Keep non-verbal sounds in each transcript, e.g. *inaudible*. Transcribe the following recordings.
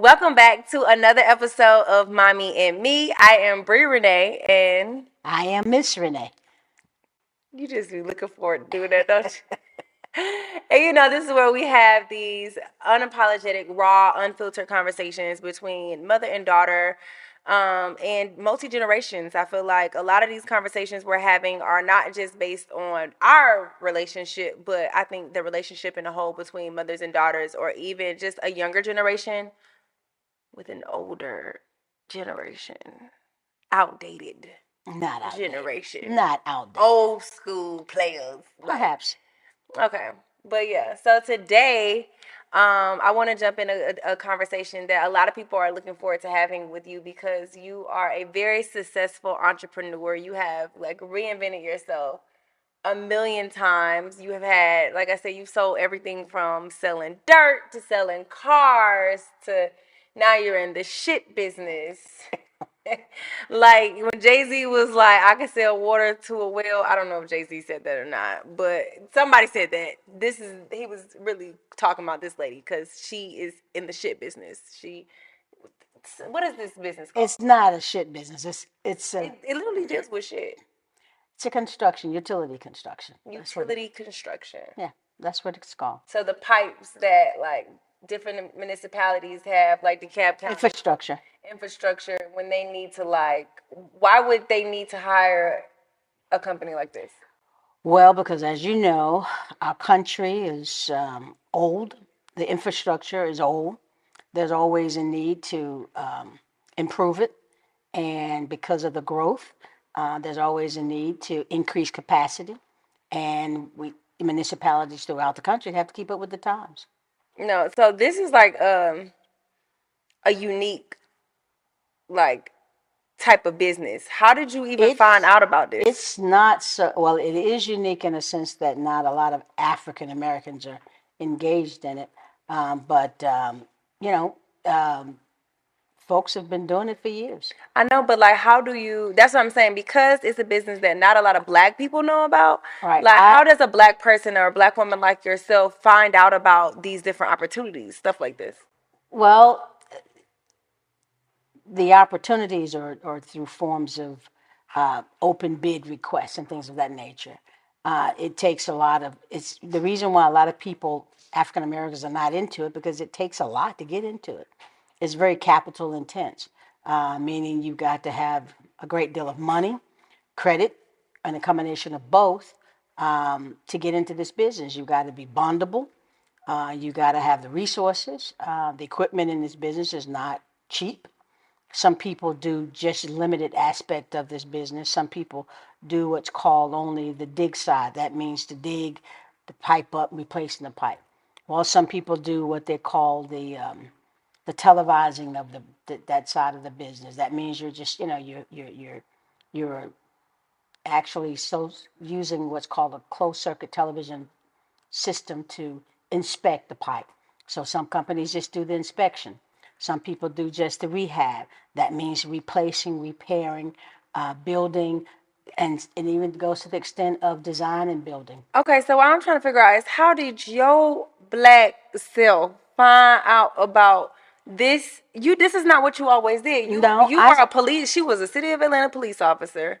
Welcome back to another episode of Mommy and Me. I am Brie Renee, and I am Miss Renee. you just be looking forward to doing that, don't you? *laughs* and you know, this is where we have these unapologetic, raw, unfiltered conversations between mother and daughter um, and multi generations. I feel like a lot of these conversations we're having are not just based on our relationship, but I think the relationship in a whole between mothers and daughters, or even just a younger generation with an older generation, outdated Not outdated. generation, Not outdated. old school players. Perhaps. Okay. But yeah, so today um, I want to jump in a, a conversation that a lot of people are looking forward to having with you because you are a very successful entrepreneur. You have like reinvented yourself a million times. You have had, like I said, you've sold everything from selling dirt to selling cars to now you're in the shit business. *laughs* like when Jay Z was like, I can sell water to a well. I don't know if Jay Z said that or not, but somebody said that. This is he was really talking about this lady because she is in the shit business. She, what is this business called? It's not a shit business. It's it's a it, it literally deals with shit. it's a construction, utility construction. That's what it- Utility construction. yeah, that's what it's called. So the pipes that like different municipalities have, like the Cobb County Infrastructure. infrastructure, when they need to like, why would they need to hire a company like this? Well, because as you know, our country is um, old. The infrastructure is old. There's always a need to um, improve it, and because of the growth, uh, there's always a need to increase capacity. And we municipalities throughout the country have to keep up with the times. No, so this is like um a unique like type of business. How did you even It's- find out about this? It's not so well. It is unique in a sense that not a lot of African Americans are engaged in it, um, but um, you know, um, folks have been doing it for years. I know, but like, how do you? That's what I'm saying because it's a business that not a lot of black people know about. Right, Like, I- how does a black person or a black woman like yourself find out about these different opportunities, stuff like this? Well, the opportunities are, are through forms of uh, open bid requests and things of that nature. Uh, it takes a lot of it's the reason why a lot of people African Americans are not into it because it takes a lot to get into it. It's very capital intense, uh, meaning you've got to have a great deal of money, credit, and a combination of both um, to get into this business. You've got to be bondable. Uh, you got to have the resources. Uh, the equipment in this business is not cheap. Some people do just limited aspect of this business. Some people do what's called only the dig side. That means to dig the pipe up, replacing the pipe. Well, some people do what they call the um, the televising of the, that side of the business. That means you're just you know you're you're you're you're actually so using what's called a closed circuit television system to inspect the pipe. So some companies just do the inspection. Some people do just the rehab. That means replacing, repairing, uh, building, and it even goes to the extent of design and building. Okay, so what I'm trying to figure out is how did your black self find out about this? You this is not what you always did. You No, you I- are a police. She was a city of Atlanta police officer,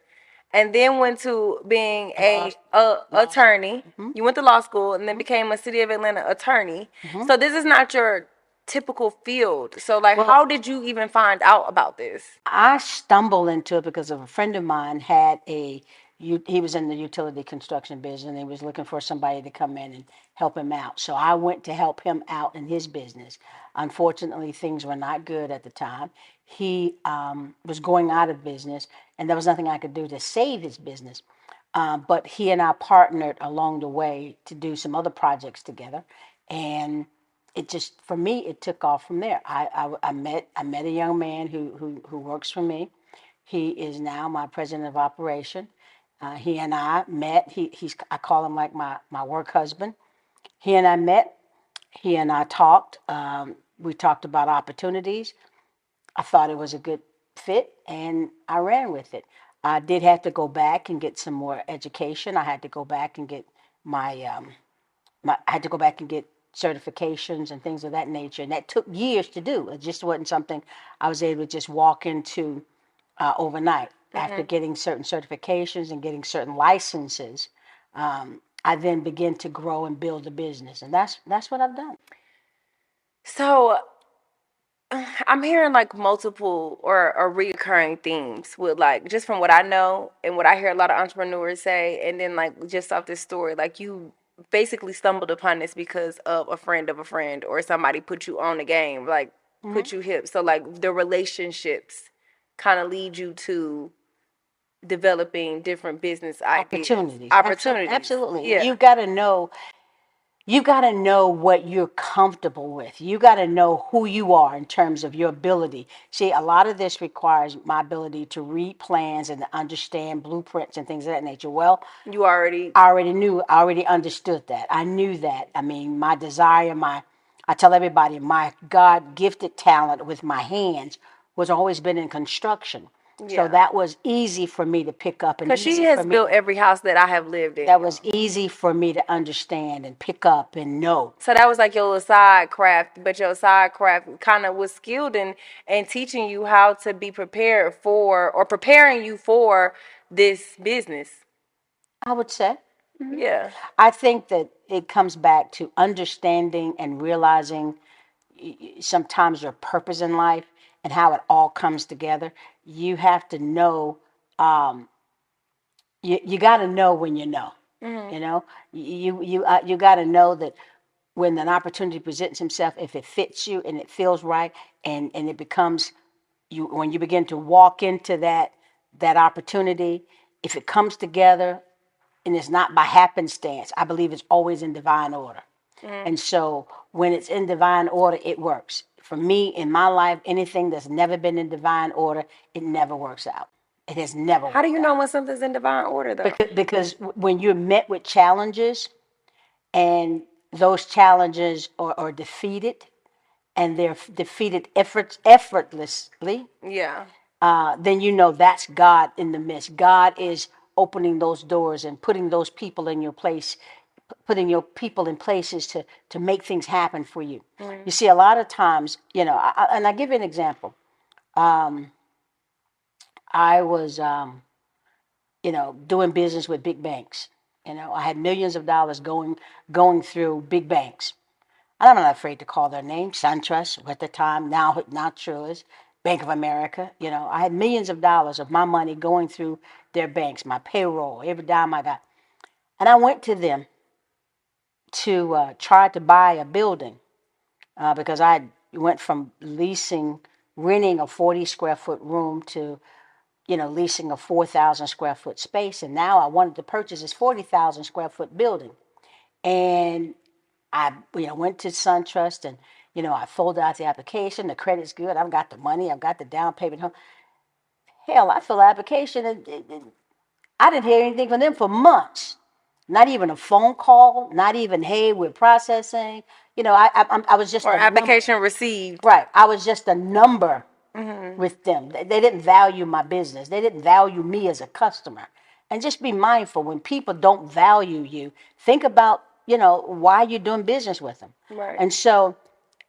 and then went to being a, a attorney. Mm-hmm. You went to law school and then became a city of Atlanta attorney. Mm-hmm. So this is not your typical field. So like, how did you even find out about this? I stumbled into it because of a friend of mine had a u- he was in the utility construction business and he was looking for somebody to come in and help him out. So I went to help him out in his business. Unfortunately, things were not good at the time. He um, was going out of business, and there was nothing I could do to save his business. Uh, but he and I partnered along the way to do some other projects together, and it just for me it took off from there. I, I, I met I met a young man who, who who works for me. He is now my president of operation. Uh, he and I met. He he's I call him like my my work husband. He and I met. He and I talked. Um, we talked about opportunities. I thought it was a good fit, and I ran with it. I did have to go back and get some more education. I had to go back and get my um, my I had to go back and get certifications and things of that nature. And that took years to do. It just wasn't something I was able to just walk into uh, overnight. After getting certain certifications and getting certain licenses, um, I then begin to grow and build a business, and that's that's what I've done. So *sighs* I'm hearing like multiple or, or reoccurring themes with like just from what I know and what I hear a lot of entrepreneurs say, and then like just off this story, like you basically stumbled upon this because of a friend of a friend or somebody put you on the game, like put you hip. So like the relationships kind of lead you to developing different business ideas. opportunities. Opportunities. Absolutely. Yeah. You got to know. You got to know what you're comfortable with. You got to know who you are in terms of your ability. See, a lot of this requires my ability to read plans and to understand blueprints and things of that nature. Well, you already I already knew, I already understood that. I knew that. I mean, my desire, my, I tell everybody, my God gifted talent with my hands was always been in construction. Yeah. So that was easy for me to pick up and because she easy has for me- built every house that I have lived in. that was easy for me to understand and pick up and know. So that was like your little side craft, but your side craft kind of was skilled in and teaching you how to be prepared for or preparing you for this business. I would say. Mm-hmm. Yeah. I think that it comes back to understanding and realizing sometimes your purpose in life and how it all comes together. You have to know, um, you, you got to know when you know. You know, you you uh, you got to know that when an opportunity presents himself, if it fits you and it feels right, and and it becomes you when you begin to walk into that that opportunity, if it comes together and it's not by happenstance, I believe it's always in divine order. And so when it's in divine order, it works. For me, in my life, anything that's never been in divine order, it never works out. It has never. How do you know when something's in divine order though? Because, because when you're met with challenges and those challenges are, are defeated and they're defeated effort, effortlessly, Yeah. uh, then you know that's God in the midst. God is opening those doors and putting those people in your place, putting your people in places to to make things happen for you. You see, a lot of times, you know, I, and I give you an example. Um, I was, um, you know, doing business with big banks. You know, I had millions of dollars going going through big banks. And I'm not afraid to call their names. SunTrust at the time, now now Truist, Bank of America. You know, I had millions of dollars of my money going through their banks, my payroll, every dime I got. And I went to them to uh, try to buy a building uh, because I went from leasing, renting a 40 square foot room to, you know, leasing a 4,000 square foot space. And now I wanted to purchase this 40,000 square foot building. And I, you know, went to SunTrust and, you know, I filled out the application. The credit's good. I've got the money. I've got the down payment. Hell, I filled the application and- and I didn't hear anything from them for months. Not even a phone call. Not even, hey, we're processing. You know, I, I, I'm- was just Or number- application received. Right. I was just a number with them. They, they didn't value my business. They didn't value me as a customer. And just be mindful when people don't value you, think about, you know, why you're doing business with them. Right. And so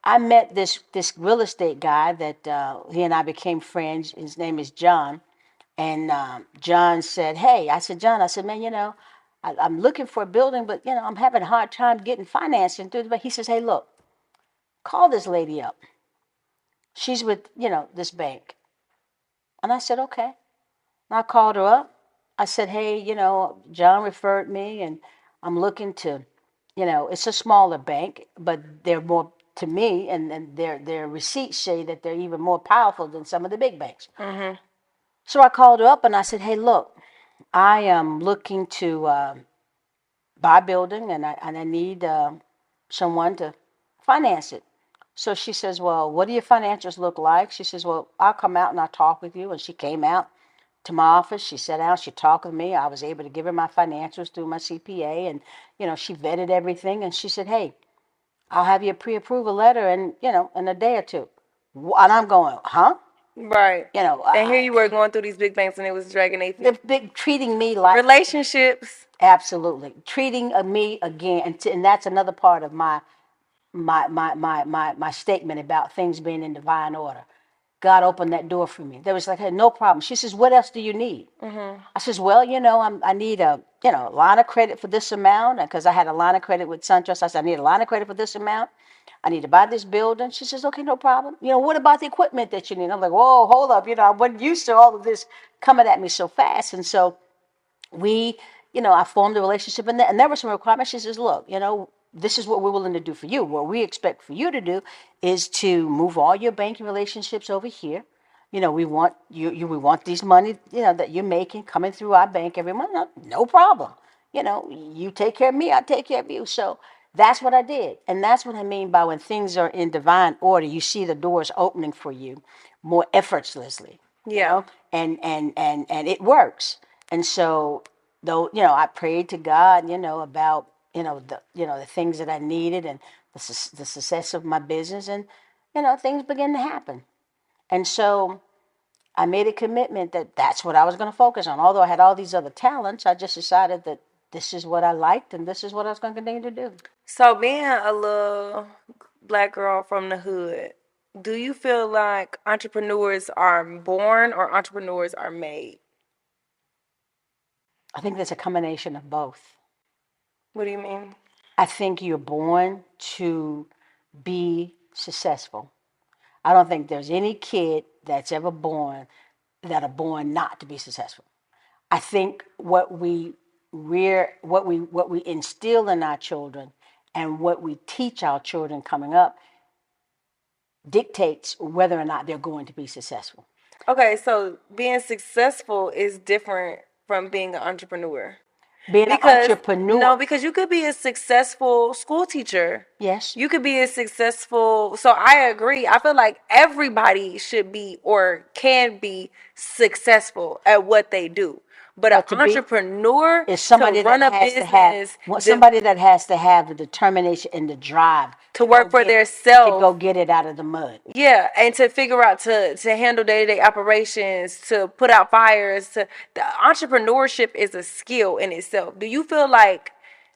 I met this this real estate guy that uh, he and I became friends. His name is John. And um, John said, Hey, I said, John, I said, man, you know, I, I'm looking for a building, but, you know, I'm having a hard time getting financing through. But he says, Hey, look, call this lady up. She's with, you know, this bank. And I said, Okay. And I called her up. I said, Hey, you know, John referred me and I'm looking to, you know, it's a smaller bank, but they're more to me, and, and their their receipts say that they're even more powerful than some of the big banks. Mm-hmm. So I called her up and I said, "Hey, look, I am looking to uh, buy a building, and I and I need uh, someone to finance it." So she says, "Well, what do your financials look like?" She says, "Well, I'll come out and I'll talk with you." And she came out to my office. She sat down. She talked with me. I was able to give her my financials through my CPA, and you know, she vetted everything. And she said, "Hey, I'll have you a pre-approval letter, and you know, in a day or two. And I'm going, "Huh?" Right. You know, And I- here you were going through these big banks and it was dragging feet. they're big, treating me like Relationships. Absolutely. Treating me again, and, t- and that's another part of my my my my my my statement about things being in divine order. God opened that door for me. There was like, hey, no problem. She says, what else do you need? Mm-hmm. I says, well, you know, I'm, I need a, you know, line of credit for this amount uh, because I had a line of credit with SunTrust. I said, I need a line of credit for this amount. I need to buy this building. She says, okay, no problem. You know, what about the equipment that you need? I'm like, whoa, hold up. You know, I wasn't used to all of this coming at me so fast. And so we, you know, I formed a relationship, and, and there were some requirements. She says, "Look, you know, this is what we're willing to do for you. What we expect for you to do is to move all your banking relationships over here. You know, we want you, you we want these money, you know, that you're making coming through our bank every month. No, no problem. You know, you take care of me, I take care of you. So that's what I did, and that's what I mean by when things are in divine order, you see the doors opening for you more effortlessly you Yeah. know and and and and it works and so though you know i prayed to god you know about you know the you know the things that i needed and the, suc- the success of my business and you know things began to happen. And so i made a commitment that that's what i was going to focus on. Although i had all these other talents i just decided that this is what i liked and this is what i was going to continue to do. So being a little black girl from the hood, do you feel like entrepreneurs are born or entrepreneurs are made? i think there's a combination of both What do you mean? I think you're born to be successful. I don't think there's any kid that's ever born that are born not to be successful. I think what we rear, what we what we instill in our children, and what we teach our children coming up dictates whether or not they're going to be successful. Okay, so being successful is different from being an entrepreneur. Being Because an entrepreneur, no, because you could be a successful school teacher. yes, You could be a successful. So I agree. I feel like everybody should be or can be successful at what they do. But, But an to be- entrepreneur is somebody to run that a has to have well, the- somebody that has to have the determination and the drive to work go for get- their to go get it out of the mud. Yeah, and to figure out to to handle day to day operations, to put out fires, to the entrepreneurship is a skill in itself. Do you feel like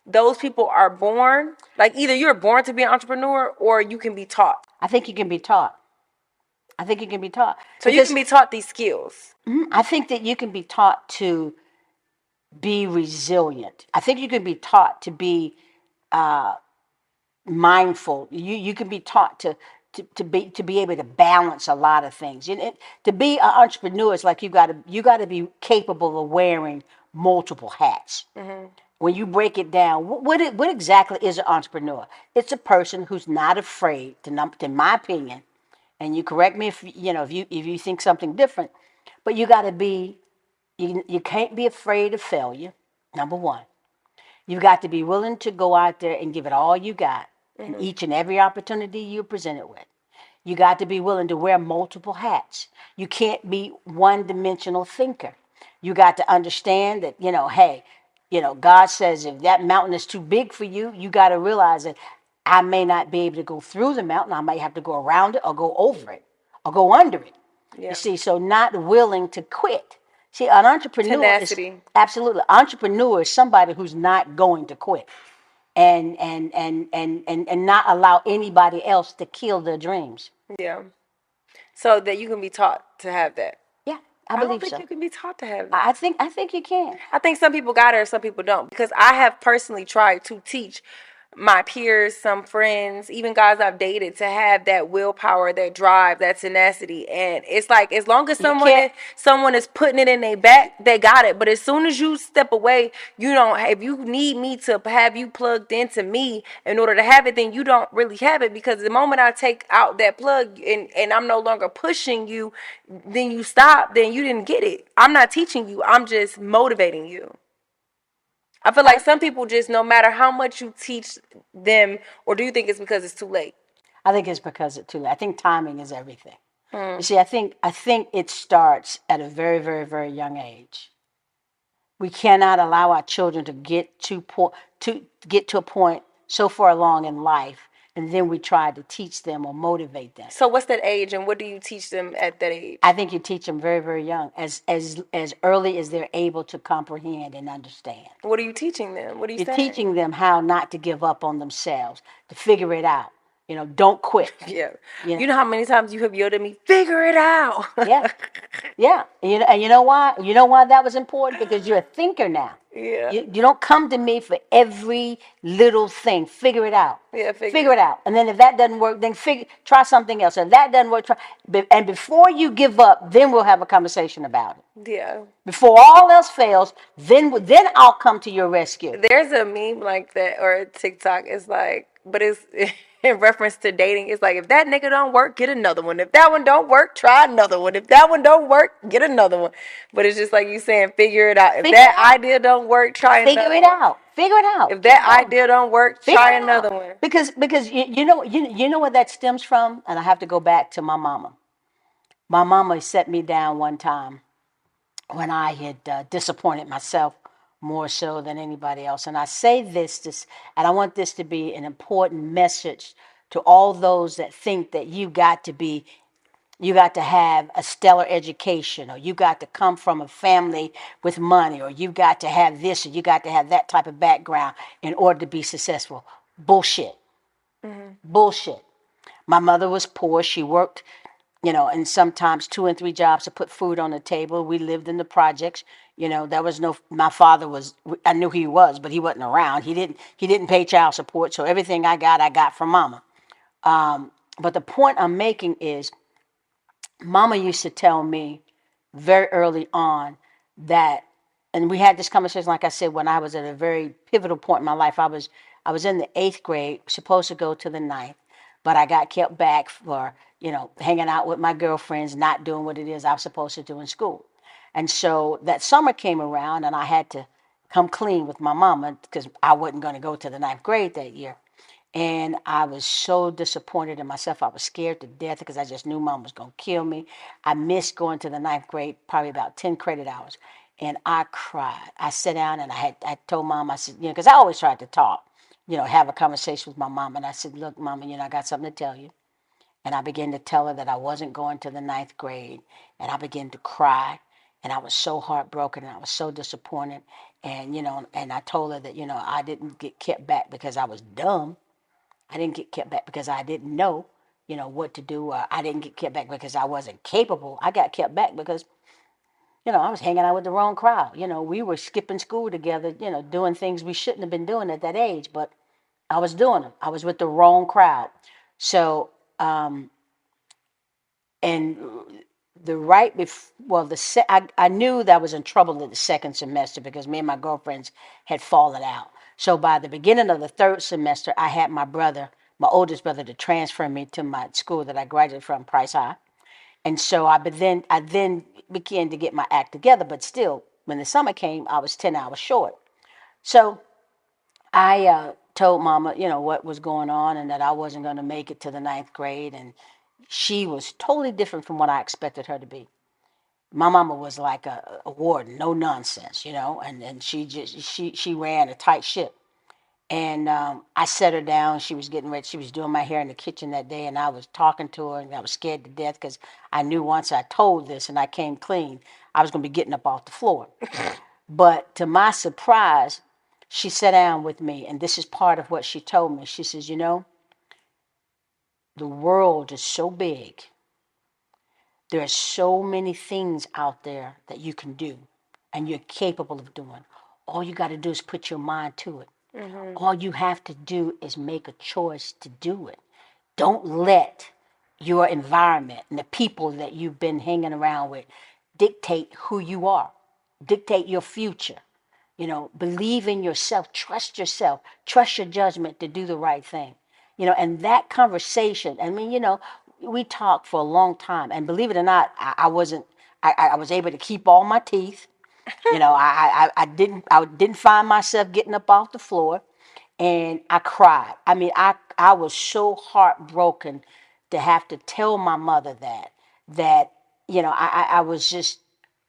those people are born like either you're born to be an entrepreneur or you can be taught? I think you can be taught. I think you can be taught. So you can be taught these skills. Mhm. I think that you can be taught to be resilient. I think you can be taught to be uh, mindful. You you can be taught to. To, to be to be able to balance a lot of things, and to be an entrepreneur is like you got to you got to be capable of wearing multiple hats. When you break it down, what what, it, what exactly is an entrepreneur? It's a person who's not afraid to, in my opinion, and you correct me if you know if you if you think something different, but you got to be you, you can't be afraid of failure. Number one, you've got to be willing to go out there and give it all you got in mm-hmm. each and every opportunity you're presented with. You got to be willing to wear multiple hats. You can't be one dimensional thinker. You got to understand that, you know, hey, you know, God says if that mountain is too big for you, you got to realize that I may not be able to go through the mountain. I might have to go around it or go over it or go under it. Yeah. You see, so not willing to quit. See, an entrepreneur Tenacity. is absolutely entrepreneur is somebody who's not going to quit and and and and and, and not allow anybody else to kill their dreams. Yeah. So that you can be taught to have that. Yeah, I I don't believe think so. you can be taught to have that. I I think I think you can. I think some people got it or some people don't because I have personally tried to teach my peers, some friends, even guys I've dated to have that willpower, that drive, that tenacity. And it's like as long as someone someone is putting it in their back, they got it. But as soon as you step away, you don't if you need me to have you plugged into me in order to have it, then you don't really have it because the moment I take out that plug and, and I'm no longer pushing you, then you stop, then you didn't get it. I'm not teaching you, I'm just motivating you. I feel like some people just no matter how much you teach them, or do you think it's because it's too late? I think it's because it's too late. I think timing is everything. Hmm. You see, I think I think it starts at a very, very, very young age. We cannot allow our children to get to point to get to a point so far along in life, and then we try to teach them or motivate them. So what's that age, and what do you teach them at that age? I think you teach them very, very young, as as as early as they're able to comprehend and understand. What are you teaching them? What are you You're saying? teaching them how not to give up on themselves, to figure it out, You know, don't quit. *laughs* Yeah. Yeah. You know how many times you have yelled at me, figure it out. Yeah. *laughs* Yeah. And you know, and you know why? You know why that was important? Because you're a thinker now. yeah. You, you don't come to me for every little thing. Figure it out. Yeah, figure- figure it out. And then if that doesn't work, then figure try something else. And that doesn't work, try. And before you give up, then we'll have a conversation about it. yeah. Before all else fails, then then I'll come to your rescue. There's a meme like that or a TikTok. It's like, but it's *laughs* in reference to dating. It's like if that nigga don't work, get another one. If that one don't work, try another one. If that one don't work, get another one. But it's just like you saying, figure it out. If Figure that out. idea don't work, try Figure another Figure it out. Figure it out. If that idea don't work, try another out. one. Because because you, you know you you know where that stems from, and I have to go back to my mama. My mama set me down one time when I had uh, disappointed myself more so than anybody else, and I say this this, and I want this to be an important message to all those that think that you got to be you got to have a stellar education or you got to come from a family with money or you got to have this or you got to have that type of background in order to be successful. Bullshit. Mm-hmm. Bullshit. My mother was poor. She worked you know and sometimes two and three jobs to put food on the table. We lived in the projects you know there was no my father was i knew he was but he wasn't around. He didn't he didn't pay child support so everything i got i got from mama. Um, but the point i'm making is mama used to tell me very early on that and we had this conversation like i said when i was at a very pivotal point in my life. I was i was in the eighth grade supposed to go to the ninth but i got kept back for you know hanging out with my girlfriends not doing what it is i was supposed to do in school and so that summer came around and i had to come clean with my mama because i wasn't going to go to the ninth grade that year and I was so disappointed in myself. I was scared to death because I just knew mom was going to kill me. I missed going to the ninth grade, probably about 10 credit hours. And I cried. I sat down and I had I told mom, I said, you know, because I always tried to talk, you know, have a conversation with my mom. And I said, look, mama, you know, I got something to tell you. And I began to tell her that I wasn't going to the ninth grade. And I began to cry. And I was so heartbroken and I was so disappointed. And, you know, and I told her that, you know, I didn't get kept back because I was dumb. I didn't get kept back because I didn't know, you know, what to do. Uh, I didn't get kept back because I wasn't capable. I got kept back because, you know, I was hanging out with the wrong crowd. You know, we were skipping school together, you know, doing things we shouldn't have been doing at that age, but I was doing them. I was with the wrong crowd. So, um, and the right before, well, the se- I, I knew that I was in trouble in the second semester because me and my girlfriends had fallen out. So by the beginning of the third semester, I had my brother, my oldest brother, to transfer me to my school that I graduated from, Price High. And so I but then I then began to get my act together, but still, when the summer came, I was ten hours short. So I uh, told Mama, you know, what was going on and that I wasn't going to make it to the ninth grade, and she was totally different from what I expected her to be. My mama was like a, a warden, no nonsense, you know, and, and she just she she ran a tight ship. And um, I set her down. She was getting ready. She was doing my hair in the kitchen that day, and I was talking to her, and I was scared to death because I knew once I told this and I came clean, I was going to be getting up off the floor. but to my surprise, she sat down with me, and this is part of what she told me. She says, "You know, the world is so big. There are so many things out there that you can do, and you're capable of doing. All you got to do is put your mind to it." Mm-hmm. All you have to do is make a choice to do it. Don't let your environment and the people that you've been hanging around with dictate who you are, dictate your future. You know, believe in yourself, trust yourself, trust your judgment to do the right thing. You know, and that conversation, I mean, you know, we talked for a long time, and believe it or not, I, I wasn't, I I was able to keep all my teeth. You know, I, I I didn't I didn't find myself getting up off the floor, and I cried. I mean, I I was so heartbroken to have to tell my mother that that you know I I, I was just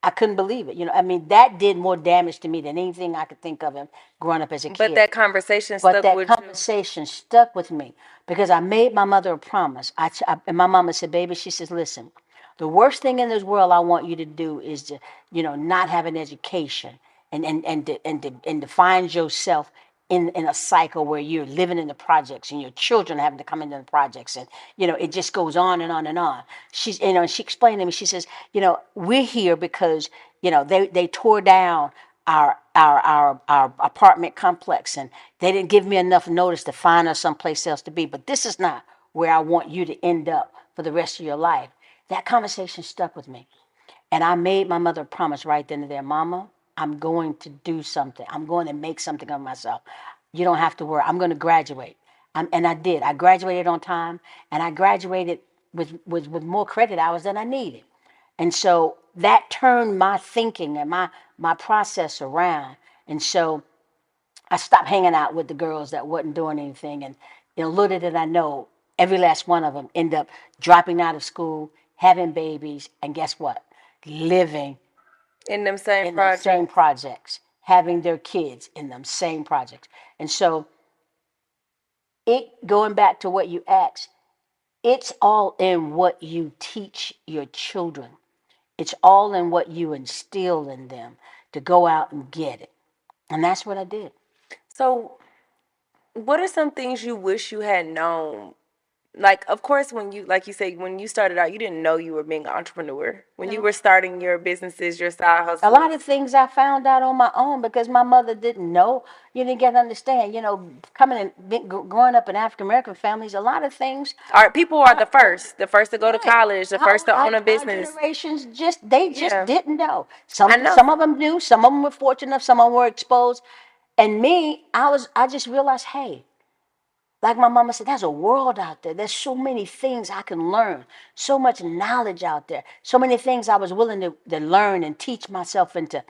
I couldn't believe it. You know, I mean that did more damage to me than anything I could think of in growing up as a kid. But that conversation But stuck that with you. conversation stuck with me because I made my mother a promise. I, I- and my mama said, "Baby," she says, "Listen, the worst thing in this world I want you to do is to, you know, not have an education and and and to, and to, and to find yourself in in a cycle where you're living in the projects and your children having to come into the projects and you know it just goes on and on and on. She's you know she explained to me she says you know we're here because you know they they tore down our our our our apartment complex and they didn't give me enough notice to find us someplace else to be but this is not where i want you to end up for the rest of your life that conversation stuck with me and I made my mother promise right then and there, Mama, I'm going to do something. I'm going to make something of myself. You don't have to worry. I'm going to graduate. Um, and I did. I graduated on time, and I graduated with, with, with more credit hours than I needed. And so that turned my thinking and my, my process around. And so I stopped hanging out with the girls that wasn't doing anything. And you know, little did I know, every last one of them end up dropping out of school, having babies, and guess what? Living In them same in the projects. same projects, having their kids in them same projects. And so it going back to what you asked, it's all in what you teach your children. It's all in what you instill in them to go out and get it. And that's what I did. So, what are some things you wish you had known? Like, of course, when you, like you said, when you started out, you didn't know you were being an entrepreneur. When you were starting your businesses, your side hustle A lot of things I found out on my own because my mother didn't know. You didn't get to understand. You know, coming and being- growing up in African American families, a lot of things are people are the first, the first to go to college, the first to Our- own a business. generations just they just Yeah. didn't know. Some know. some of them knew. Some of them were fortunate enough. Some of them were exposed. And me, I was. I just realized, hey, like my mama said, there's a world out there. There's so many things I can learn. So much knowledge out there. So many things I was willing to, to learn and teach myself and to,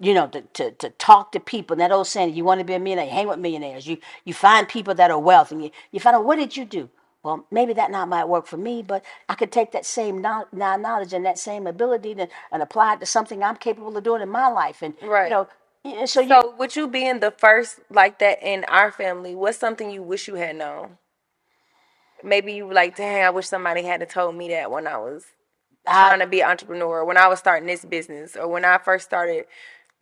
you know, to, to, to talk to people. And that old saying, you want to be a millionaire, hang with millionaires. You you find people that are wealthy. And you, you find out what did you do? Well, maybe that not might work for me, but I could take that same knowl- knowledge and that same ability to, and apply it to something I'm capable of doing in my life. And Right. you know, yeah, so, you So, with you being the first like that in our family, what's something you wish you had known? Maybe you were like, dang, I wish somebody had told me that when I was trying to be an entrepreneur, when I was starting this business, or when I first started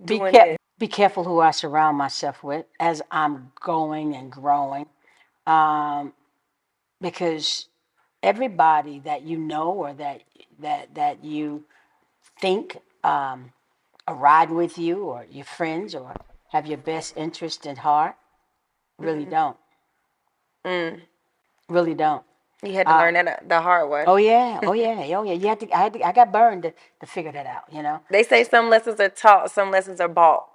be, doing care- be careful who I surround myself with as I'm going and growing. Um, because everybody that you know or that that that you think um, are riding with you or your friends or have your best interest at heart really mm-hmm. don't. Mm. Really don't. You had to uh, learn that uh, the hard way. Oh yeah, oh *laughs* yeah, oh yeah. You had to. I had to, I got burned to, to figure that out. You know. They say some lessons are taught, some lessons are bought.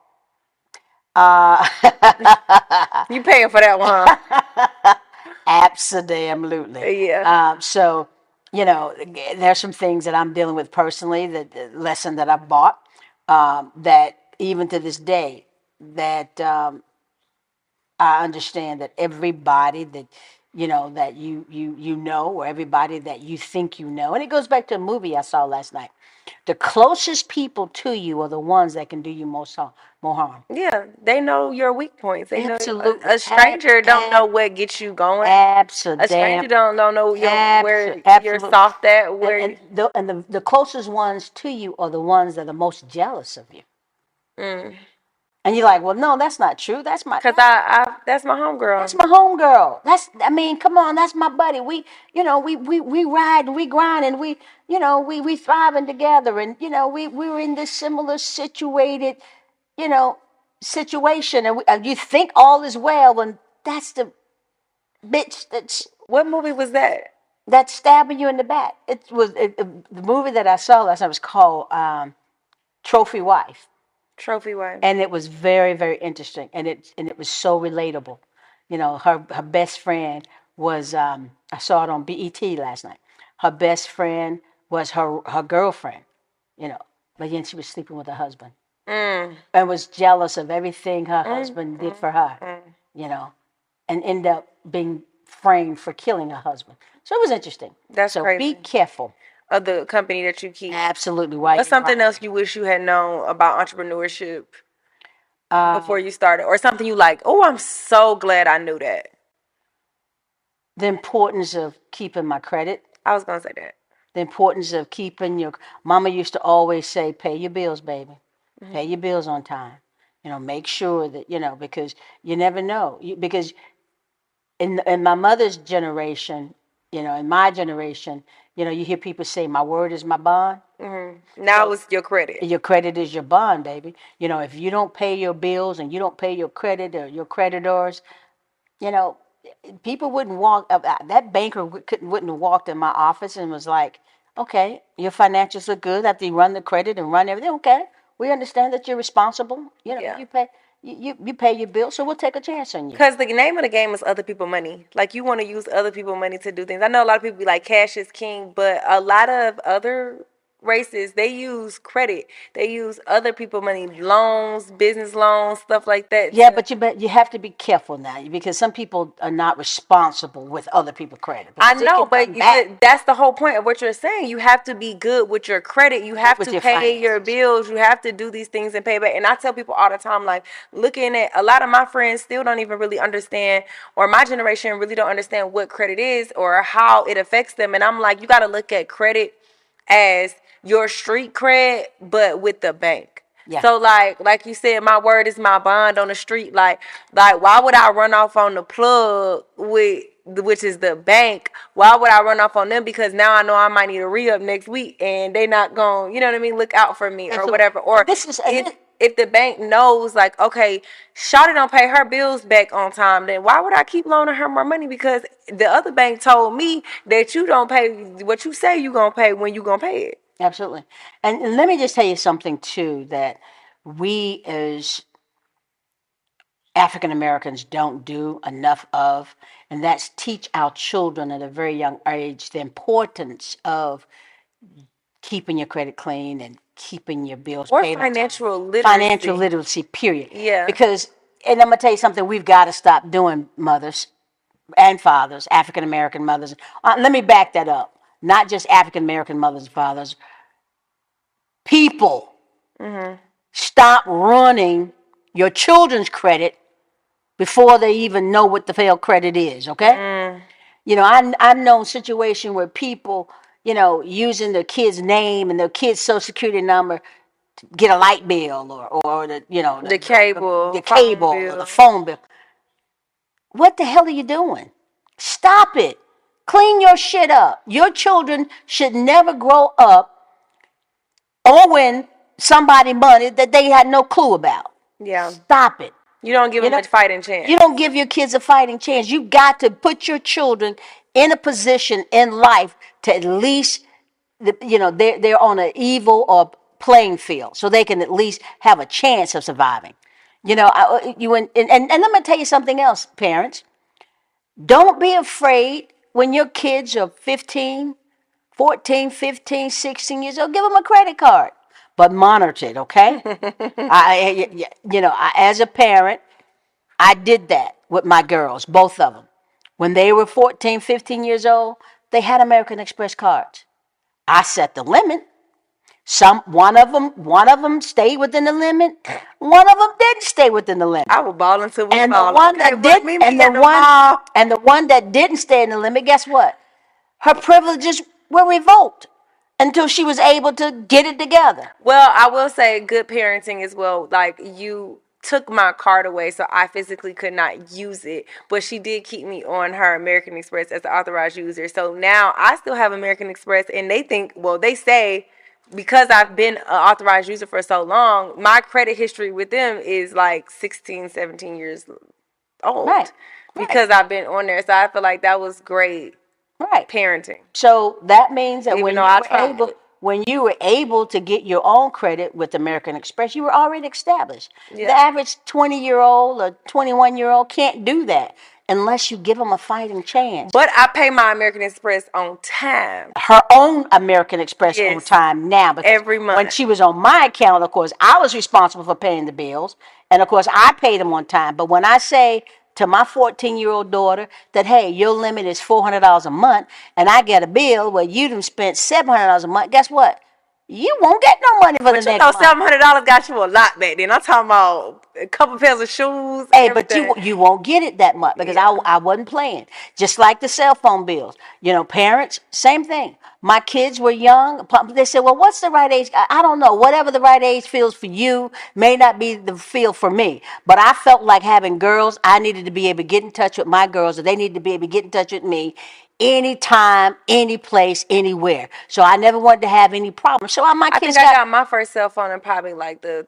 Uh, *laughs* You paying for that one, huh? *laughs* Absolutely. Uh, yeah. Um, so, you know, there's some things that I'm dealing with personally, that the lesson that I bought, um, that even to this day, that um, I understand that everybody that you know that you you you know, or everybody that you think you know, and it goes back to a movie I saw last night. The closest people to you are the ones that can do you most harm. More harm. yeah, they know your weak points. They know Absolutely. a, a stranger Ab- don't know what gets you going. Absolutely. A stranger don't, don't know your, where Abso- you're soft at. Where and, and, the, and the, the closest ones to you are the ones that are most jealous of you. Mm. And you're like, well, no, that's not true. That's my Cause I, I that's my homegirl. that's my homegirl. That's I mean, come on, that's my buddy. We, you know, we we we ride and we grind and we, you know, we we thriving together and you know, we we were in this similar situated, you know, situation and, we, and you think all is well and that's the bitch that's what movie was that? that's stabbing you in the back. It was it, it- the movie that I saw last night was called um, Trophy Wife, Trophy wife. and it was very very interesting, and it and it was so relatable. You know, her her best friend was um, I saw it on BET last night. Her best friend was her her girlfriend. You know, but then she was sleeping with her husband Mm. and was jealous of everything her husband did for her. You know, and end up being framed for killing her husband. So it was interesting. That's so crazy. be careful. Of the company that you keep. Absolutely right. What's something else you wish you had known about entrepreneurship um, before you started, or something you like? Oh, I'm so glad I knew that. The importance of keeping my credit. I was gonna say that. The importance of keeping your. Mama used to always say, "Pay your bills, baby. Mm-hmm. Pay your bills on time." You know, make sure that you know because you never know. You, because in in my mother's generation, you know, in my generation, you know, you hear people say, "My word is my bond." Now it's your credit. Your credit is your bond, baby. You know, if you don't pay your bills and you don't pay your credit or your creditors, you know, people wouldn't walk. uh, uh, That banker couldn't wouldn't have walked in my office and was like, "Okay, your financials are good after you run the credit and run everything. Okay, we understand that you're responsible. You know, Yeah. you pay you, you pay your bill, so we'll take a chance on you." Because the name of the game is other people money. Like you want to use other people money to do things. I know a lot of people be like cash is king, but a lot of other races they use credit. They use other people money, loans, business loans, stuff like that. Yeah, but you but you have to be careful now because some people are not responsible with other people's credit. I know, but you- that's the whole point of what you're saying. You have to be good with your credit. You have with to your pay your bills. You have to do these things and pay back. And I tell people all the time, like looking at a lot of my friends still don't even really understand, or my generation really don't understand what credit is or how it affects them. And I'm like, you got to look at credit as your street cred, but with the bank. Yeah. So like like you said, my word is my bond on the street. Like like why would I run off on the plug with which is the bank? Why would I run off on them? Because now I know I might need a re up next week, and they not going, you know what I mean? Look out for me or whatever. Or This is- if, if the bank knows like okay, Shawty don't pay her bills back on time, then why would I keep loaning her more money? Because the other bank told me that you don't pay what you say you gonna pay when you gonna pay it. Absolutely. And, and let me just tell you something too that we as African Americans don't do enough of, and that's teach our children at a very young age the importance of keeping your credit clean and keeping your bills Or paid. financial literacy. Financial literacy, period. Yeah. Because, and I'm gonna tell you something we've got to stop doing, mothers and fathers, African American mothers. Uh, let me back that up. Not just African American mothers and fathers. People, mm-hmm. stop running your children's credit before they even know what the failed credit is. Okay. Mm. You know, I I've known situation where people, you know, using their kid's name and their kid's social security number to get a light bill or or the you know The cable, the phone cable, or the phone bill. What the hell are you doing? Stop it. Clean your shit up. Your children should never grow up owing somebody money that they had no clue about. Yeah. Stop it. You don't give You them a fighting chance. You don't give your kids a fighting chance. You've got to put your children in a position in life to at least, you know, they're, they're on an evil or playing field so they can at least have a chance of surviving. You know, I, uh, you and, and, and let me tell you something else, parents. Don't be afraid when your kids are 15, 14, 15, 16 years old, give them a credit card, but monitor it, okay? *laughs* I, you know, I, as a parent, I did that with my girls, both of them. When they were 14, 15 years old, they had American Express cards. I set the limit. Some one of them, one of them stayed within the limit. One of them didn't stay within the limit. I will ball until we And the one that did, me and the at one, mall. and the one that didn't stay in the limit. Guess what? Her privileges were revoked until she was able to get it together. Well, I will say good parenting as well. Like you took my card away, so I physically could not use it. But she did keep me on her American Express as an authorized user. So now I still have American Express, and they think, well, they say because I've been an authorized user for so long, my credit history with them is like 16, 17 years old. Right, right. Because I've been on there. So I feel like that was great Right. parenting. So that means that Even when you I were able, when you were able to get your own credit with American Express, you were already established. Yeah. The average twenty-year-old or twenty-one-year-old can't do that unless you give them a fighting chance. But I pay my American Express on time. her own American Express on time now. Because Every month. When she was on my account, of course, I was responsible for paying the bills. And of course, I paid them on time. But when I say to my 14 year old daughter that, hey, your limit is $400 a month, and I get a bill where you done spent $700 a month, guess what? You won't get no money for the But you next know, seven hundred dollars got you a lot back then. I'm talking about a couple pairs of shoes. Hey, but you you won't get it that much because I, I wasn't playing. Just like the cell phone bills. You know, parents, same thing. My kids were young. They said, "Well, what's the right age?" I, I don't know. Whatever the right age feels for you may not be the feel for me. But I felt like having girls. I needed to be able to get in touch with my girls, or they needed to be able to get in touch with me anytime, any place, anywhere. So I never wanted to have any problems. So I, my I kids think I got got my first cell phone in probably like the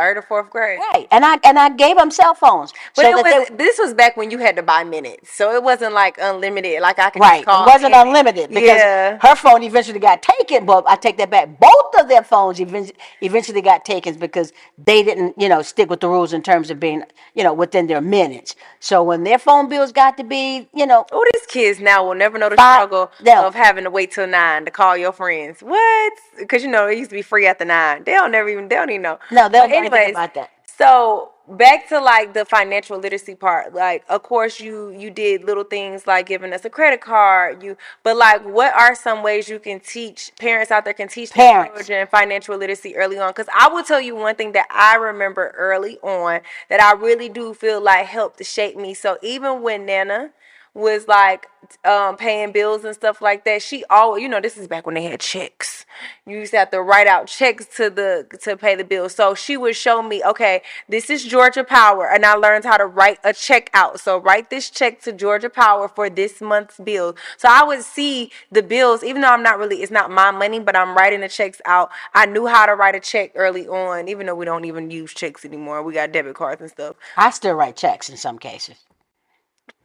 third or fourth grade. right, and I and I gave them cell phones. But so it that they- this was back when you had to buy minutes, so it wasn't like unlimited. Like I could Right. call. It wasn't unlimited because Yeah. her phone eventually got taken. But I take that back. Both of their phones eventually, eventually got taken because they didn't, you know, stick with the rules in terms of being, you know, within their minutes. So when their phone bills got to be, you know, Oh, these kids now will never know the Five- struggle no. of having to wait till nine to call your friends. What? Because you know it used to be free after nine. They don't never even they don't even know. No, they don't But anything about that. So back to like the financial literacy part. Like, of course, you you did little things like giving us a credit card. You, but like, what are some ways you can teach parents out there can teach their Parents. children financial literacy early on? Because I will tell you one thing that I remember early on that I really do feel like helped to shape me. So even when Nana was like um, paying bills and stuff like that. She always, you know, this is back when they had checks. You used to have to write out checks to the to pay the bills. So she would show me, okay, this is Georgia Power, and I learned how to write a check out. So write this check to Georgia Power for this month's bill. So I would see the bills, even though I'm not really, it's not my money, but I'm writing the checks out. I knew how to write a check early on, even though we don't even use checks anymore. We got debit cards and stuff. I still write checks in some cases.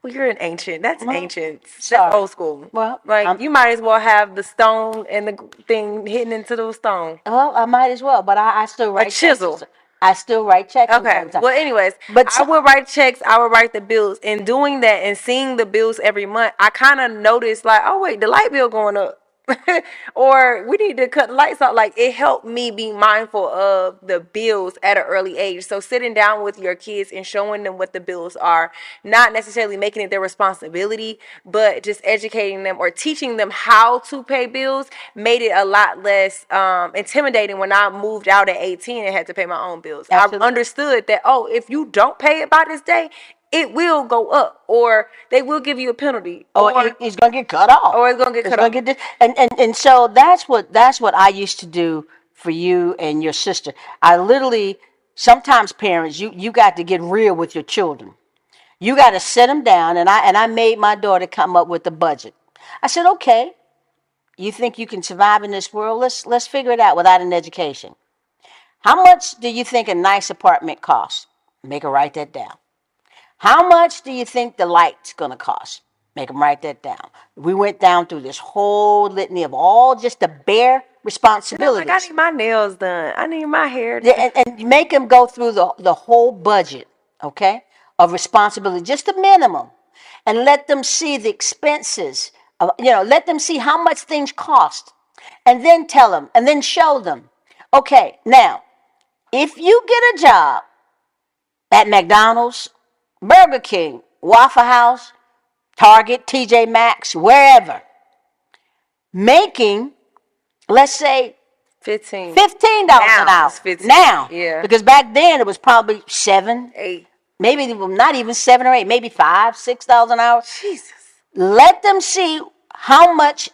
Well, you're an ancient. That's ancient. That's old school. Well, like I'm- you might as well have the stone and the thing hitting into the stone. Well, I might as well, but I, I still write checks. chisel. I still write checks. Okay. Well, anyways, But I so- would write checks. I would write the bills. In doing that and seeing the bills every month, I kind of noticed like, oh wait, the light bill going up. *laughs* or we need to cut the lights out. Like it helped me be mindful of the bills at an early age. So sitting down with your kids and showing them what the bills are, not necessarily making it their responsibility, but just educating them or teaching them how to pay bills made it a lot less um, intimidating when I moved out at 18 and had to pay my own bills. Absolutely. I understood that, oh, if you don't pay it by this day, it will go up or they will give you a penalty. or, or it- it's gonna get cut off. or it's gonna get It's cut off. get and, and and so that's what that's what I used to do for you and your sister. I literally sometimes parents you you got to get real with your children. You got to sit them down and I and I made my daughter come up with a budget. I said, "Okay, you think you can survive in this world? Let's let's figure it out without an education. How much do you think a nice apartment costs? Make her write that down. How much do you think the light's gonna cost? Make them write that down. We went down through this whole litany of all just the bare responsibilities. Like I need my nails done. I need my hair done. Yeah, and, and make them go through the, the whole budget, okay, of responsibility, just the minimum, and let them see the expenses. Of, you know, let them see how much things cost, and then tell them, and then show them. Okay, now, if you get a job at McDonald's, Burger King, Waffle House, Target, TJ Maxx, wherever, making, let's say, Fifteen. fifteen dollars an Now hour it's 15. now. Yeah. Because back then it was probably seven, Eight. maybe not even seven or eight, maybe five, six dollars an hour. Jesus. Let them see how much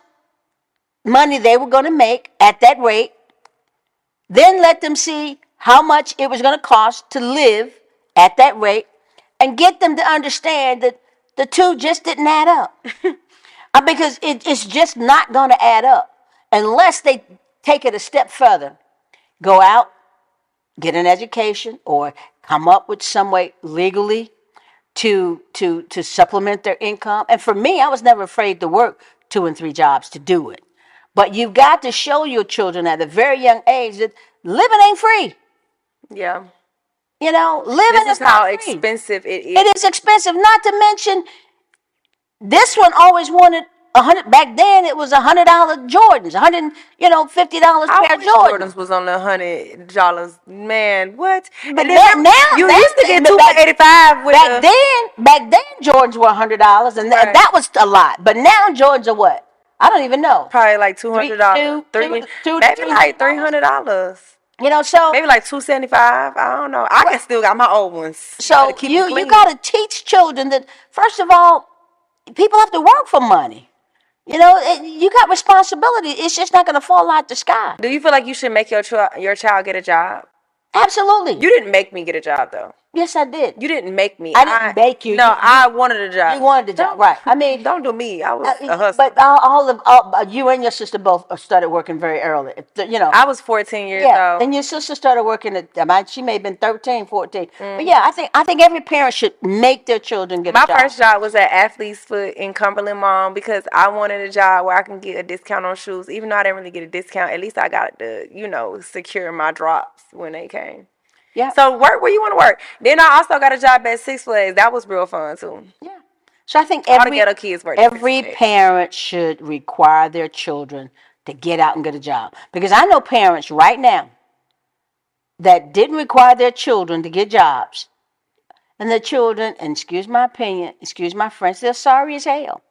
money they were going to make at that rate. Then let them see how much it was going to cost to live at that rate, and get them to understand that the two just didn't add up. *laughs* Uh, because it, it's just not going to add up unless they take it a step further. Go out, get an education, or come up with some way legally to to to supplement their income. And for me, I was never afraid to work two and three jobs to do it. But you've got to show your children at a very young age that living ain't free. Yeah. You know, living This is is how not free. expensive it is. It is expensive. Not to mention, this one always wanted a hundred. Back then, it was a hundred dollar Jordans, a hundred, you know, fifty dollars I pair of wish Jordans. Jordans was on the hundred dollars. Man, what? And But then that- remember, now- you used to get but two back- for eighty five with Back the, then, back then Jordans were a hundred dollars, and th- Right. that was a lot. But now Jordans are what? I don't even know. Probably like two hundred dollars. two- Three, two- two to maybe like hundred three hundred dollars. You know, so Maybe like two seventy five. I don't know. I can still got my old ones. so 'em you you got to teach children that first of all, people have to work for money. You know, it, you got responsibility. It's just not going to fall out the sky. Do you feel like you should make your child your child get a job? Absolutely. You didn't make me get a job though. Yes, I did. You didn't make me. I didn't make you. No, You- I wanted a job. You wanted a job, Don't- right? I mean, Don't do me. I was uh, a hustler. but all, all of all, uh, you and your sister both started working very early. You know, I was fourteen years Yeah, old. and your sister started working at, I mean, she may have been 13, 14. Mm-hmm. But yeah, I think I think every parent should make their children get My a job. first job was at Athlete's Foot in Cumberland Mall, because I wanted a job where I can get a discount on shoes. Even though I didn't really get a discount, at least I got to, you know, secure my drops when they came. Yeah. So work where you want to work. Then I also got a job at Six Flags. That was real fun too. yeah. So I think every, ghetto kids work. every parent should require their children to get out and get a job. Because I know parents right now that didn't require their children to get jobs. And the children, and excuse my opinion, excuse my French, they're sorry as hell.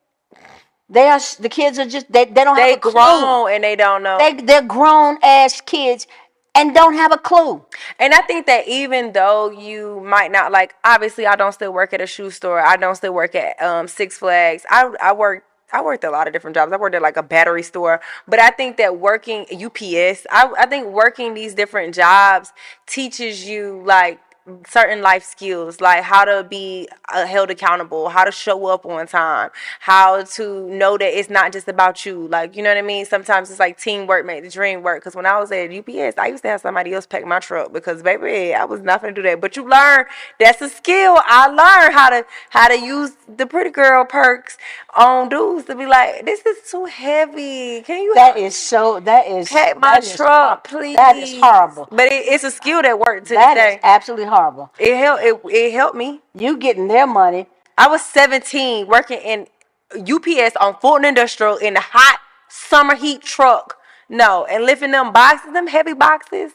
They are, the kids are just, they, they don't They have a clue. grown and they don't know. They, they're grown ass kids and don't have a clue. And I think that even though you might not like, obviously, I don't still work at a shoe store. I don't still work at um, Six Flags. I I work. I worked a lot of different jobs. I worked at like a battery store, but I think that working UPS, I, I think working these different jobs teaches you like certain life skills, like how to be uh, held accountable, how to show up on time, how to know that it's not just about you. Like, you know what I mean? Sometimes it's like teamwork make the dream work. Because when I was at UPS, I used to have somebody else pack my truck because, baby, I was not to do that. But you learn that's a skill. I learned how to how to use the pretty girl perks on dudes to be like, this is too heavy. Can you That is so, that is, pack my that is truck, hor- please? That is horrible. But it, it's a skill that worked to That is absolutely horrible. It helped. It, it helped me. You getting their money. I was 17 working in UPS on Fulton Industrial in the hot summer heat truck. No, and lifting them boxes, them heavy boxes.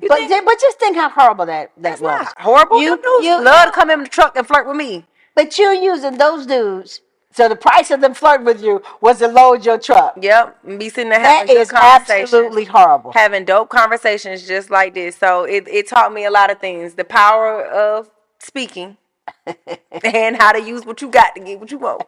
You But, think but just think how horrible that, that was. horrible? You- you- love to come in the truck and flirt with me. But you're using those dudes. So the price of them flirting with you was to load your truck. Yep, and be sitting there That having good is conversations. absolutely horrible. having dope conversations just like this. So it, it taught me a lot of things. The power of speaking *laughs* and how to use what you got to get what you want.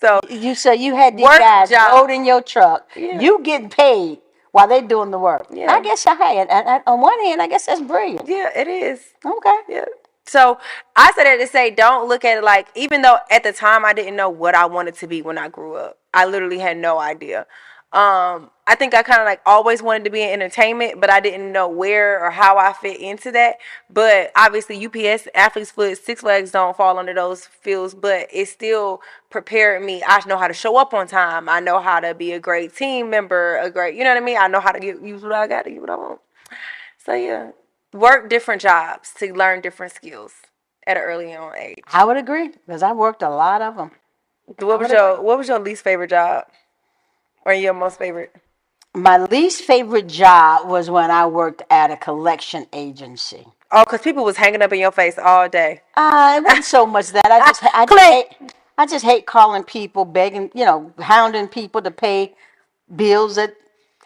So You say you had these guys job. loading your truck. Yeah. You getting paid while they doing the work. Yeah. I guess I had. And on one hand, I guess that's brilliant. yeah, it is. Okay. Yeah. So I said that to say, don't look at it like, even though at the time I didn't know what I wanted to be when I grew up, I literally had no idea. Um, I think I kind of like always wanted to be in entertainment, but I didn't know where or how I fit into that. But obviously, UPS, Athlete's Foot, Six Flags don't fall under those fields, but it still prepared me. I know how to show up on time. I know how to be a great team member, a great, you know what I mean? I know how to get, use what I got to get what I want. So yeah, work different jobs to learn different skills at an early on age. I would agree because I worked a lot of them. What was your What was your least favorite job, or your most favorite? My least favorite job was when I worked at a collection agency. Oh, cause people was hanging up in your face all day. Uh, it wasn't so much that I just I just hate, I just hate calling people, begging, you know, hounding people to pay bills that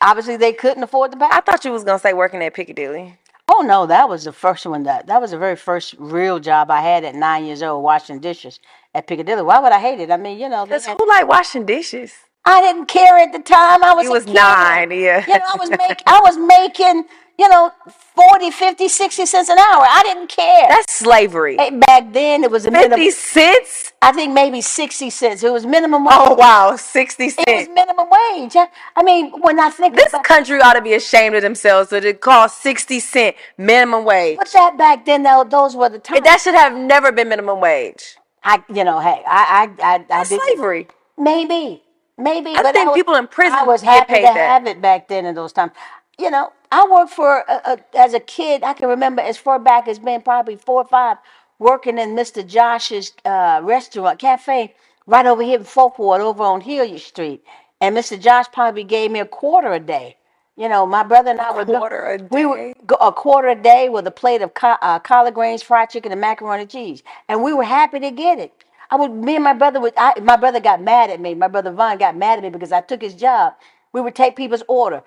obviously they couldn't afford to pay. I thought you was gonna say working at Piccadilly. Oh no, that was the first one that that was the very first real job I had at nine years old, washing dishes at Piccadilly. Why would I hate it? I mean, you know, they Cause had- who like washing dishes? I didn't care at the time. I was You a was kid. nine, yeah. You know, I was making *laughs* I was making, you know, 40, 50, 60 cents an hour. I didn't care. That's slavery. Hey, back then it was a minimum Fifty cents. I think maybe 60 cents. It was minimum oh, wage. Oh wow, sixty cents. It was minimum wage. I, I mean, when I think This about country ought to be ashamed of themselves that it costs sixty cent minimum wage. but that back then, though, those were the times. That should have never been minimum wage. I, you know, hey, I, I, I, I That's did slavery. maybe, maybe. I but think was- people in prison I was happy to that. have it back then in those times. You know, I worked for a, a, as a kid. I can remember as far back as being probably four or five, working in Mr. Josh's uh, restaurant cafe right over here in Folkwood, over on Hilliard Street. And Mr. Josh probably gave me a quarter a day. You know, my brother and I would go- Quarter a we day? would go a quarter a day with a plate of co- uh, collard greens, fried chicken, and macaroni and cheese, and we were happy to get it. I would, me and my brother would, I, my brother got mad at me. My brother Vaughn got mad at me because I took his job. We would take people's order,